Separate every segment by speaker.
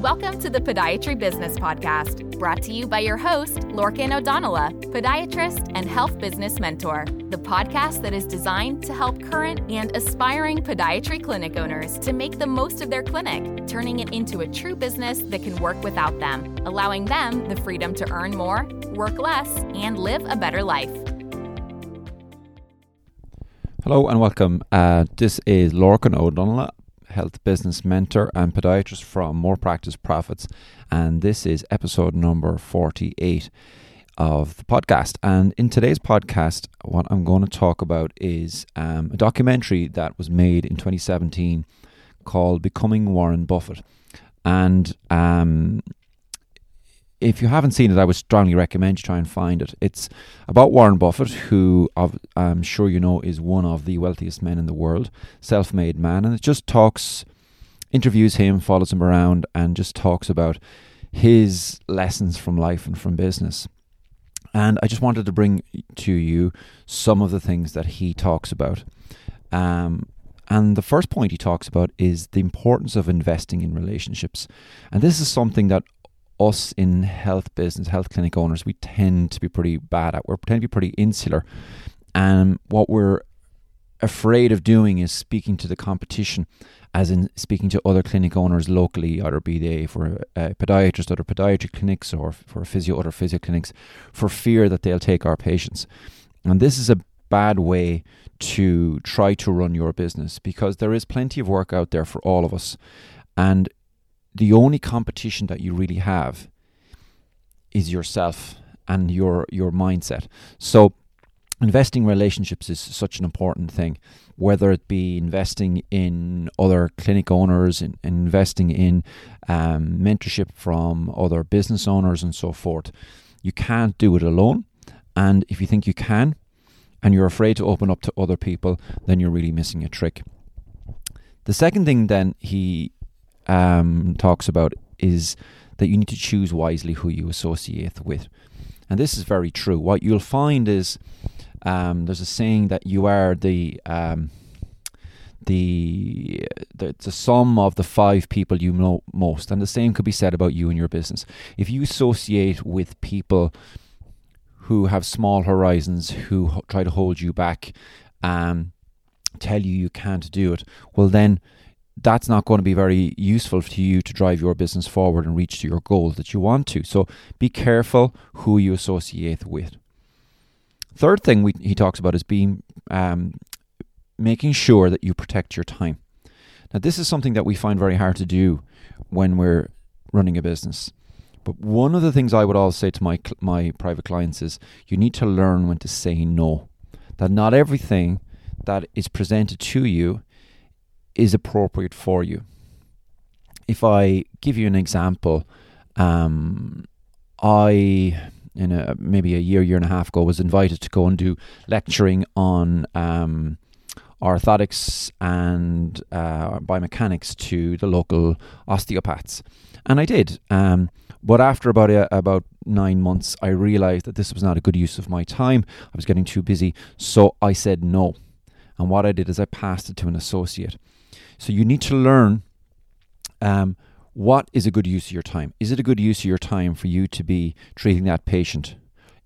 Speaker 1: Welcome to the Podiatry Business Podcast, brought to you by your host, Lorcan O'Donnell, podiatrist and health business mentor. The podcast that is designed to help current and aspiring podiatry clinic owners to make the most of their clinic, turning it into a true business that can work without them, allowing them the freedom to earn more, work less, and live a better life.
Speaker 2: Hello and welcome. Uh, this is Lorcan O'Donnell health business mentor and podiatrist from More Practice Profits. And this is episode number 48 of the podcast. And in today's podcast, what I'm going to talk about is um, a documentary that was made in 2017 called Becoming Warren Buffett. And um, if you haven't seen it, I would strongly recommend you try and find it. It's about Warren Buffett, who I'm sure you know is one of the wealthiest men in the world, self made man. And it just talks, interviews him, follows him around, and just talks about his lessons from life and from business. And I just wanted to bring to you some of the things that he talks about. Um, and the first point he talks about is the importance of investing in relationships. And this is something that us in health business, health clinic owners, we tend to be pretty bad at. We tend to be pretty insular. And what we're afraid of doing is speaking to the competition, as in speaking to other clinic owners locally, either be they for a podiatrist, other podiatry clinics, or for physio, other physio clinics, for fear that they'll take our patients. And this is a bad way to try to run your business because there is plenty of work out there for all of us. And the only competition that you really have is yourself and your your mindset. So investing relationships is such an important thing whether it be investing in other clinic owners and in, investing in um, mentorship from other business owners and so forth you can't do it alone and if you think you can and you're afraid to open up to other people then you're really missing a trick the second thing then he um, talks about is that you need to choose wisely who you associate with. And this is very true. What you'll find is um, there's a saying that you are the um, the, the the sum of the five people you know most, and the same could be said about you and your business. If you associate with people who have small horizons, who ho- try to hold you back, um, tell you you can't do it, well then that's not going to be very useful to you to drive your business forward and reach your goals that you want to. So be careful who you associate with. Third thing we, he talks about is being um, making sure that you protect your time. Now, this is something that we find very hard to do when we're running a business. But one of the things I would always say to my my private clients is you need to learn when to say no. That not everything that is presented to you is appropriate for you. If I give you an example, um, I in a maybe a year, year and a half ago, was invited to go and do lecturing on um, orthotics and uh, biomechanics to the local osteopaths, and I did. Um, but after about a, about nine months, I realised that this was not a good use of my time. I was getting too busy, so I said no. And what I did is I passed it to an associate. So you need to learn um, what is a good use of your time. Is it a good use of your time for you to be treating that patient?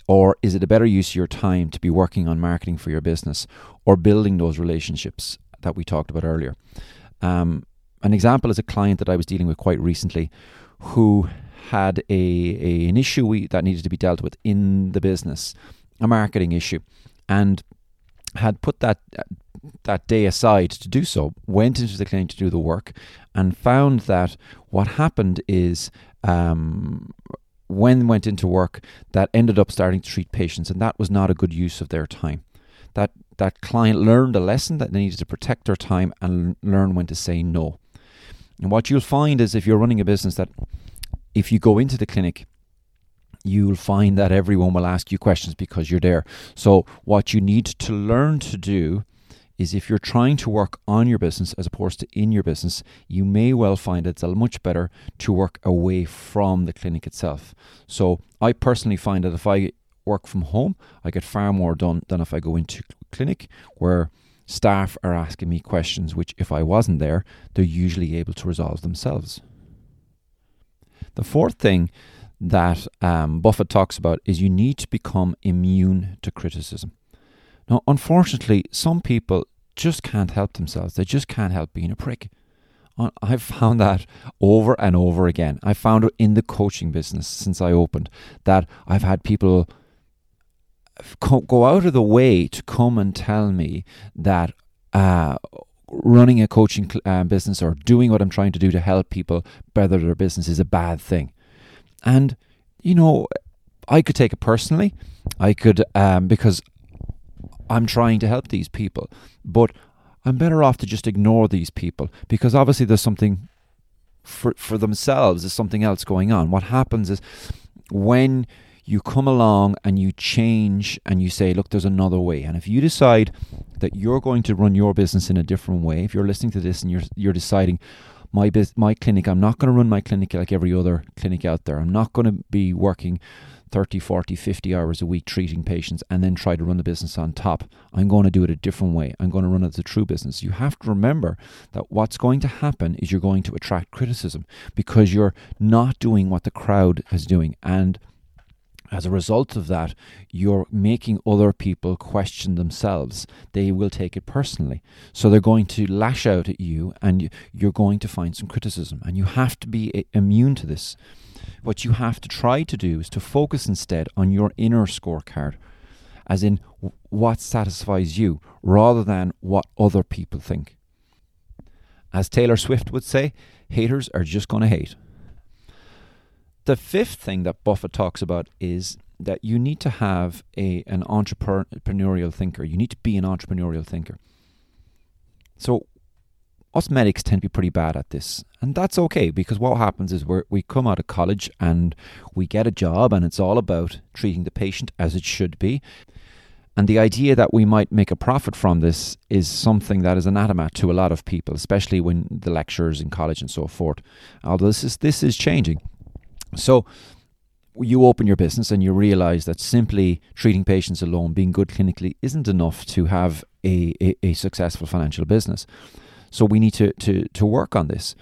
Speaker 2: Or is it a better use of your time to be working on marketing for your business or building those relationships that we talked about earlier? Um, an example is a client that I was dealing with quite recently who had a, a an issue we, that needed to be dealt with in the business, a marketing issue, and had put that that day aside to do so, went into the clinic to do the work, and found that what happened is um, when went into work, that ended up starting to treat patients, and that was not a good use of their time. That that client learned a lesson that they needed to protect their time and learn when to say no. And what you'll find is if you're running a business that if you go into the clinic you'll find that everyone will ask you questions because you're there. So, what you need to learn to do is if you're trying to work on your business as opposed to in your business, you may well find it's much better to work away from the clinic itself. So I personally find that if I work from home, I get far more done than if I go into clinic where staff are asking me questions which if I wasn't there, they're usually able to resolve themselves. The fourth thing that um, Buffett talks about is you need to become immune to criticism. Now, unfortunately, some people just can't help themselves. They just can't help being a prick. I've found that over and over again. I found it in the coaching business since I opened that I've had people go out of the way to come and tell me that uh, running a coaching uh, business or doing what I'm trying to do to help people better their business is a bad thing. And, you know, I could take it personally. I could, um, because I'm trying to help these people. But I'm better off to just ignore these people because obviously there's something for for themselves, there's something else going on. What happens is when you come along and you change and you say, look, there's another way. And if you decide that you're going to run your business in a different way, if you're listening to this and you're you're deciding my biz- my clinic, I'm not going to run my clinic like every other clinic out there. I'm not going to be working 30, 40, 50 hours a week treating patients and then try to run the business on top. I'm going to do it a different way. I'm going to run it as a true business. You have to remember that what's going to happen is you're going to attract criticism because you're not doing what the crowd is doing. And as a result of that, you're making other people question themselves. They will take it personally. So they're going to lash out at you and you're going to find some criticism. And you have to be eh, immune to this. What you have to try to do is to focus instead on your inner scorecard, as in what satisfies you, rather than what other people think. As Taylor Swift would say, haters are just going to hate. The fifth thing that Buffett talks about is that you need to have a an entrepreneurial thinker. You need to be an entrepreneurial thinker. So us medics tend to be pretty bad at this. And that's okay because what happens is we we come out of college and we get a job and it's all about treating the patient as it should be. And the idea that we might make a profit from this is something that is anathema to a lot of people, especially when the lecturers in college and so forth. Although this is this is changing. So you open your business and you realize that simply treating patients alone, being good clinically, isn't enough to have a, a, a successful financial business. So we need to, to, to work on this.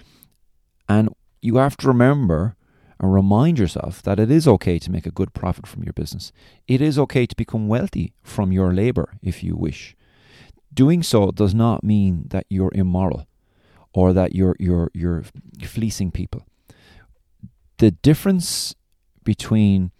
Speaker 2: And you have to remember and remind yourself that it is okay to make a good profit from your business. It is okay to become wealthy from your labor if you wish. Doing so does not mean that you're immoral or that you're you're you're fleecing people. The difference between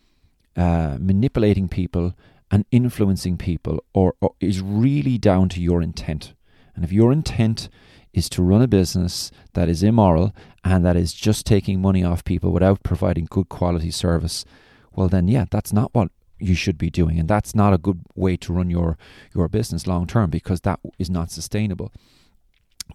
Speaker 2: uh, manipulating people and influencing people or, or is really down to your intent. And if your intent is to run a business that is immoral and that is just taking money off people without providing good quality service, well, then, yeah, that's not what you should be doing. And that's not a good way to run your, your business long term because that is not sustainable.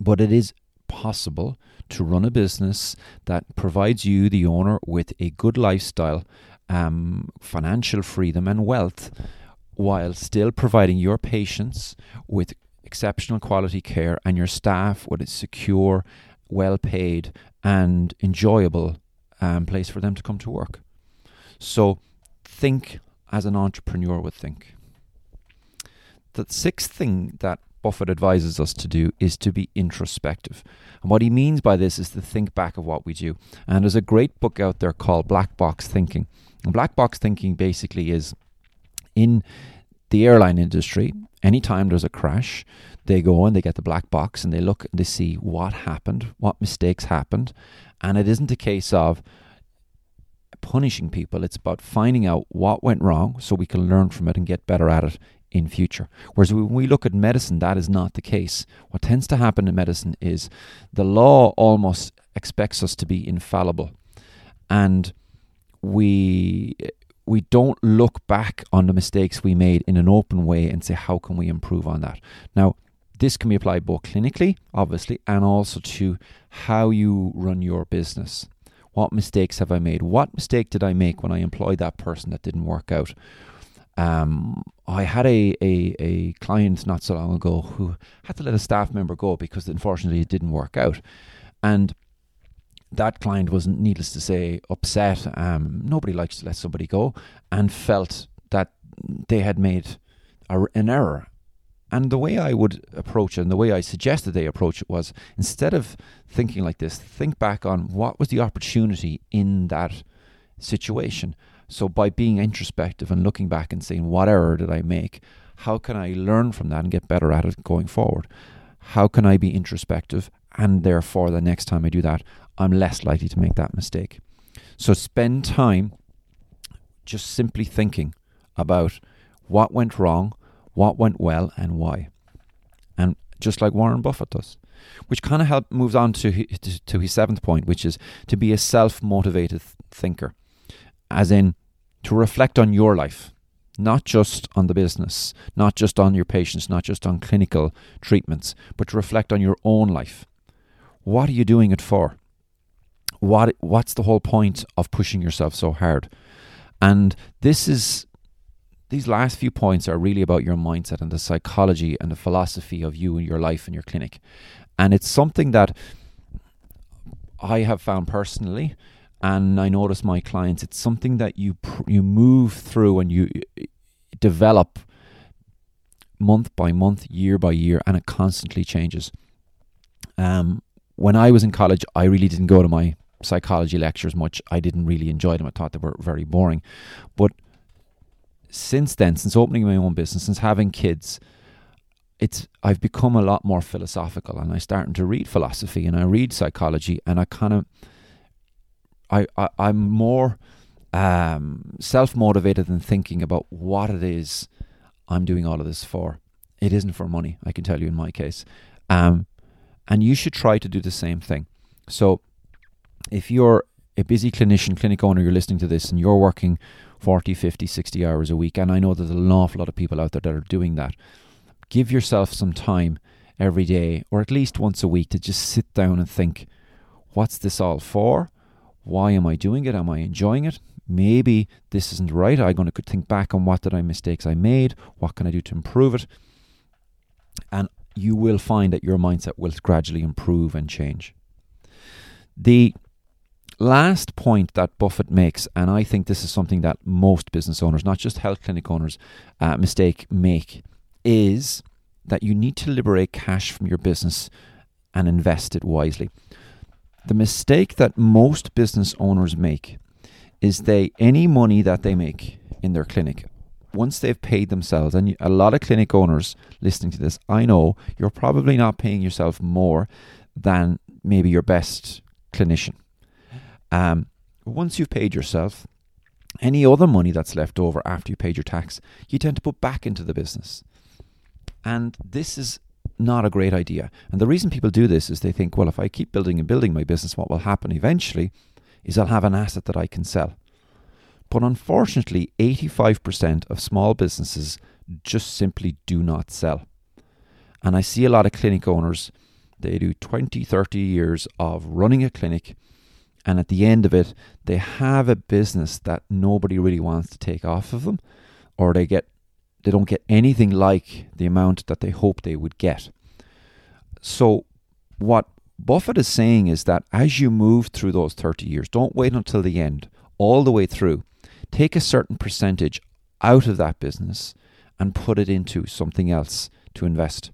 Speaker 2: But it is possible to run a business that provides you, the owner, with a good lifestyle, um, financial freedom, and wealth while still providing your patients with exceptional quality care and your staff with a secure, well paid, and enjoyable um, place for them to come to work. So think as an entrepreneur would think. The sixth thing that Buffett advises us to do is to be introspective. And what he means by this is to think back of what we do. And there's a great book out there called Black Box Thinking. And Black Box Thinking basically is in the airline industry, anytime there's a crash, they go and they get the black box and they look and they see what happened, what mistakes happened. And it isn't a case of punishing people, it's about finding out what went wrong so we can learn from it and get better at it in future. Whereas when we look at medicine, that is not the case. What tends to happen in medicine is the law almost expects us to be infallible. And we we don't look back on the mistakes we made in an open way and say how can we improve on that now this can be applied both clinically obviously and also to how you run your business what mistakes have i made what mistake did i make when i employed that person that didn't work out um, I had a, a, a client not so long ago who had to let a staff member go because unfortunately it didn't work out. And that client was, needless to say, upset. Um, nobody likes to let somebody go, and felt that they had made a, an error. And the way I would approach it and the way I suggested they approach it was instead of thinking like this, think back on what was the opportunity in that situation. So by being introspective and looking back and saying, what error did I make? How can I learn from that and get better at it going forward? How can I be introspective? And therefore, the next time I do that, I'm less likely to make that mistake. So spend time just simply thinking about what went wrong, what went well, and why. And just like Warren Buffett does, which kind of help moves on to his, to his seventh point, which is to be a self motivated thinker, as in to reflect on your life, not just on the business, not just on your patients, not just on clinical treatments, but to reflect on your own life. What are you doing it for? What what's the whole point of pushing yourself so hard? And this is these last few points are really about your mindset and the psychology and the philosophy of you and your life and your clinic. And it's something that I have found personally and I notice my clients it's something that you pr- you move through and you develop month by month, year by year and it constantly changes. Um when I was in college, I really didn't go to my psychology lectures much. I didn't really enjoy them. I thought they were very boring. But since then, since opening my own business, since having kids, it's I've become a lot more philosophical and I'm starting to read philosophy and I read psychology and I kind of I, I I'm more um, self motivated than thinking about what it is I'm doing all of this for. It isn't for money, I can tell you in my case. Um, and you should try to do the same thing. So if you're a busy clinician, clinic owner, you're listening to this and you're working 40, 50, 60 hours a week, and I know there's an awful lot of people out there that are doing that, give yourself some time every day or at least once a week to just sit down and think, what's this all for? Why am I doing it? Am I enjoying it? Maybe this isn't right. I'm going to think back on what did I mistakes I made? What can I do to improve it? And you will find that your mindset will gradually improve and change. The last point that Buffett makes, and I think this is something that most business owners, not just health clinic owners, uh, mistake make, is that you need to liberate cash from your business and invest it wisely. The mistake that most business owners make is they any money that they make in their clinic once they've paid themselves and a lot of clinic owners listening to this I know you're probably not paying yourself more than maybe your best clinician um, once you've paid yourself, any other money that's left over after you paid your tax, you tend to put back into the business. And this is not a great idea. And the reason people do this is they think, well, if I keep building and building my business, what will happen eventually is I'll have an asset that I can sell. But unfortunately, 85% of small businesses just simply do not sell. And I see a lot of clinic owners, they do 20, 30 years of running a clinic and at the end of it they have a business that nobody really wants to take off of them or they get they don't get anything like the amount that they hope they would get. So what buffett is saying is that as you move through those 30 years don't wait until the end all the way through take a certain percentage out of that business and put it into something else to invest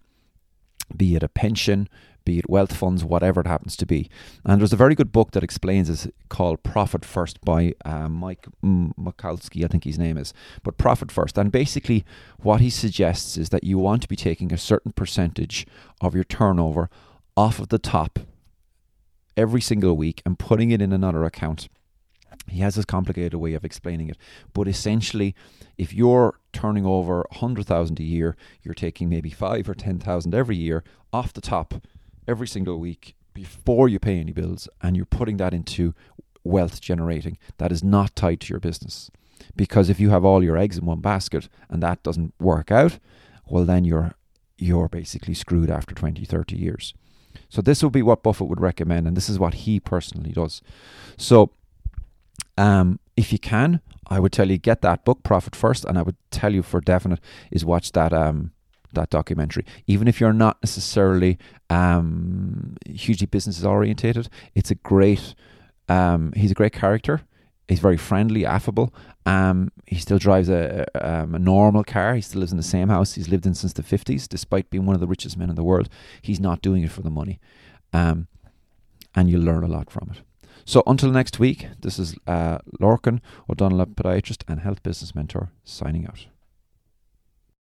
Speaker 2: be it a pension be it wealth funds, whatever it happens to be. And there's a very good book that explains this called Profit First by um, Mike Michalowicz, I think his name is. But Profit First. And basically, what he suggests is that you want to be taking a certain percentage of your turnover off of the top every single week and putting it in another account. He has this complicated way of explaining it, but essentially, if you're turning over 100,000 a year, you're taking maybe 5 or 10,000 every year off the top every single week before you pay any bills and you're putting that into wealth generating that is not tied to your business. Because if you have all your eggs in one basket and that doesn't work out, well then you're you're basically screwed after 20, 30 years. So this would be what Buffett would recommend and this is what he personally does. So um, if you can, I would tell you get that book Profit First and I would tell you for definite is watch that um, that documentary. Even if you're not necessarily um, hugely business orientated, it's a great. Um, he's a great character. He's very friendly, affable. Um, he still drives a, um, a normal car. He still lives in the same house he's lived in since the 50s, despite being one of the richest men in the world. He's not doing it for the money. Um, and you'll learn a lot from it. So until next week, this is uh, Lorcan O'Donnell, podiatrist and health business mentor, signing out.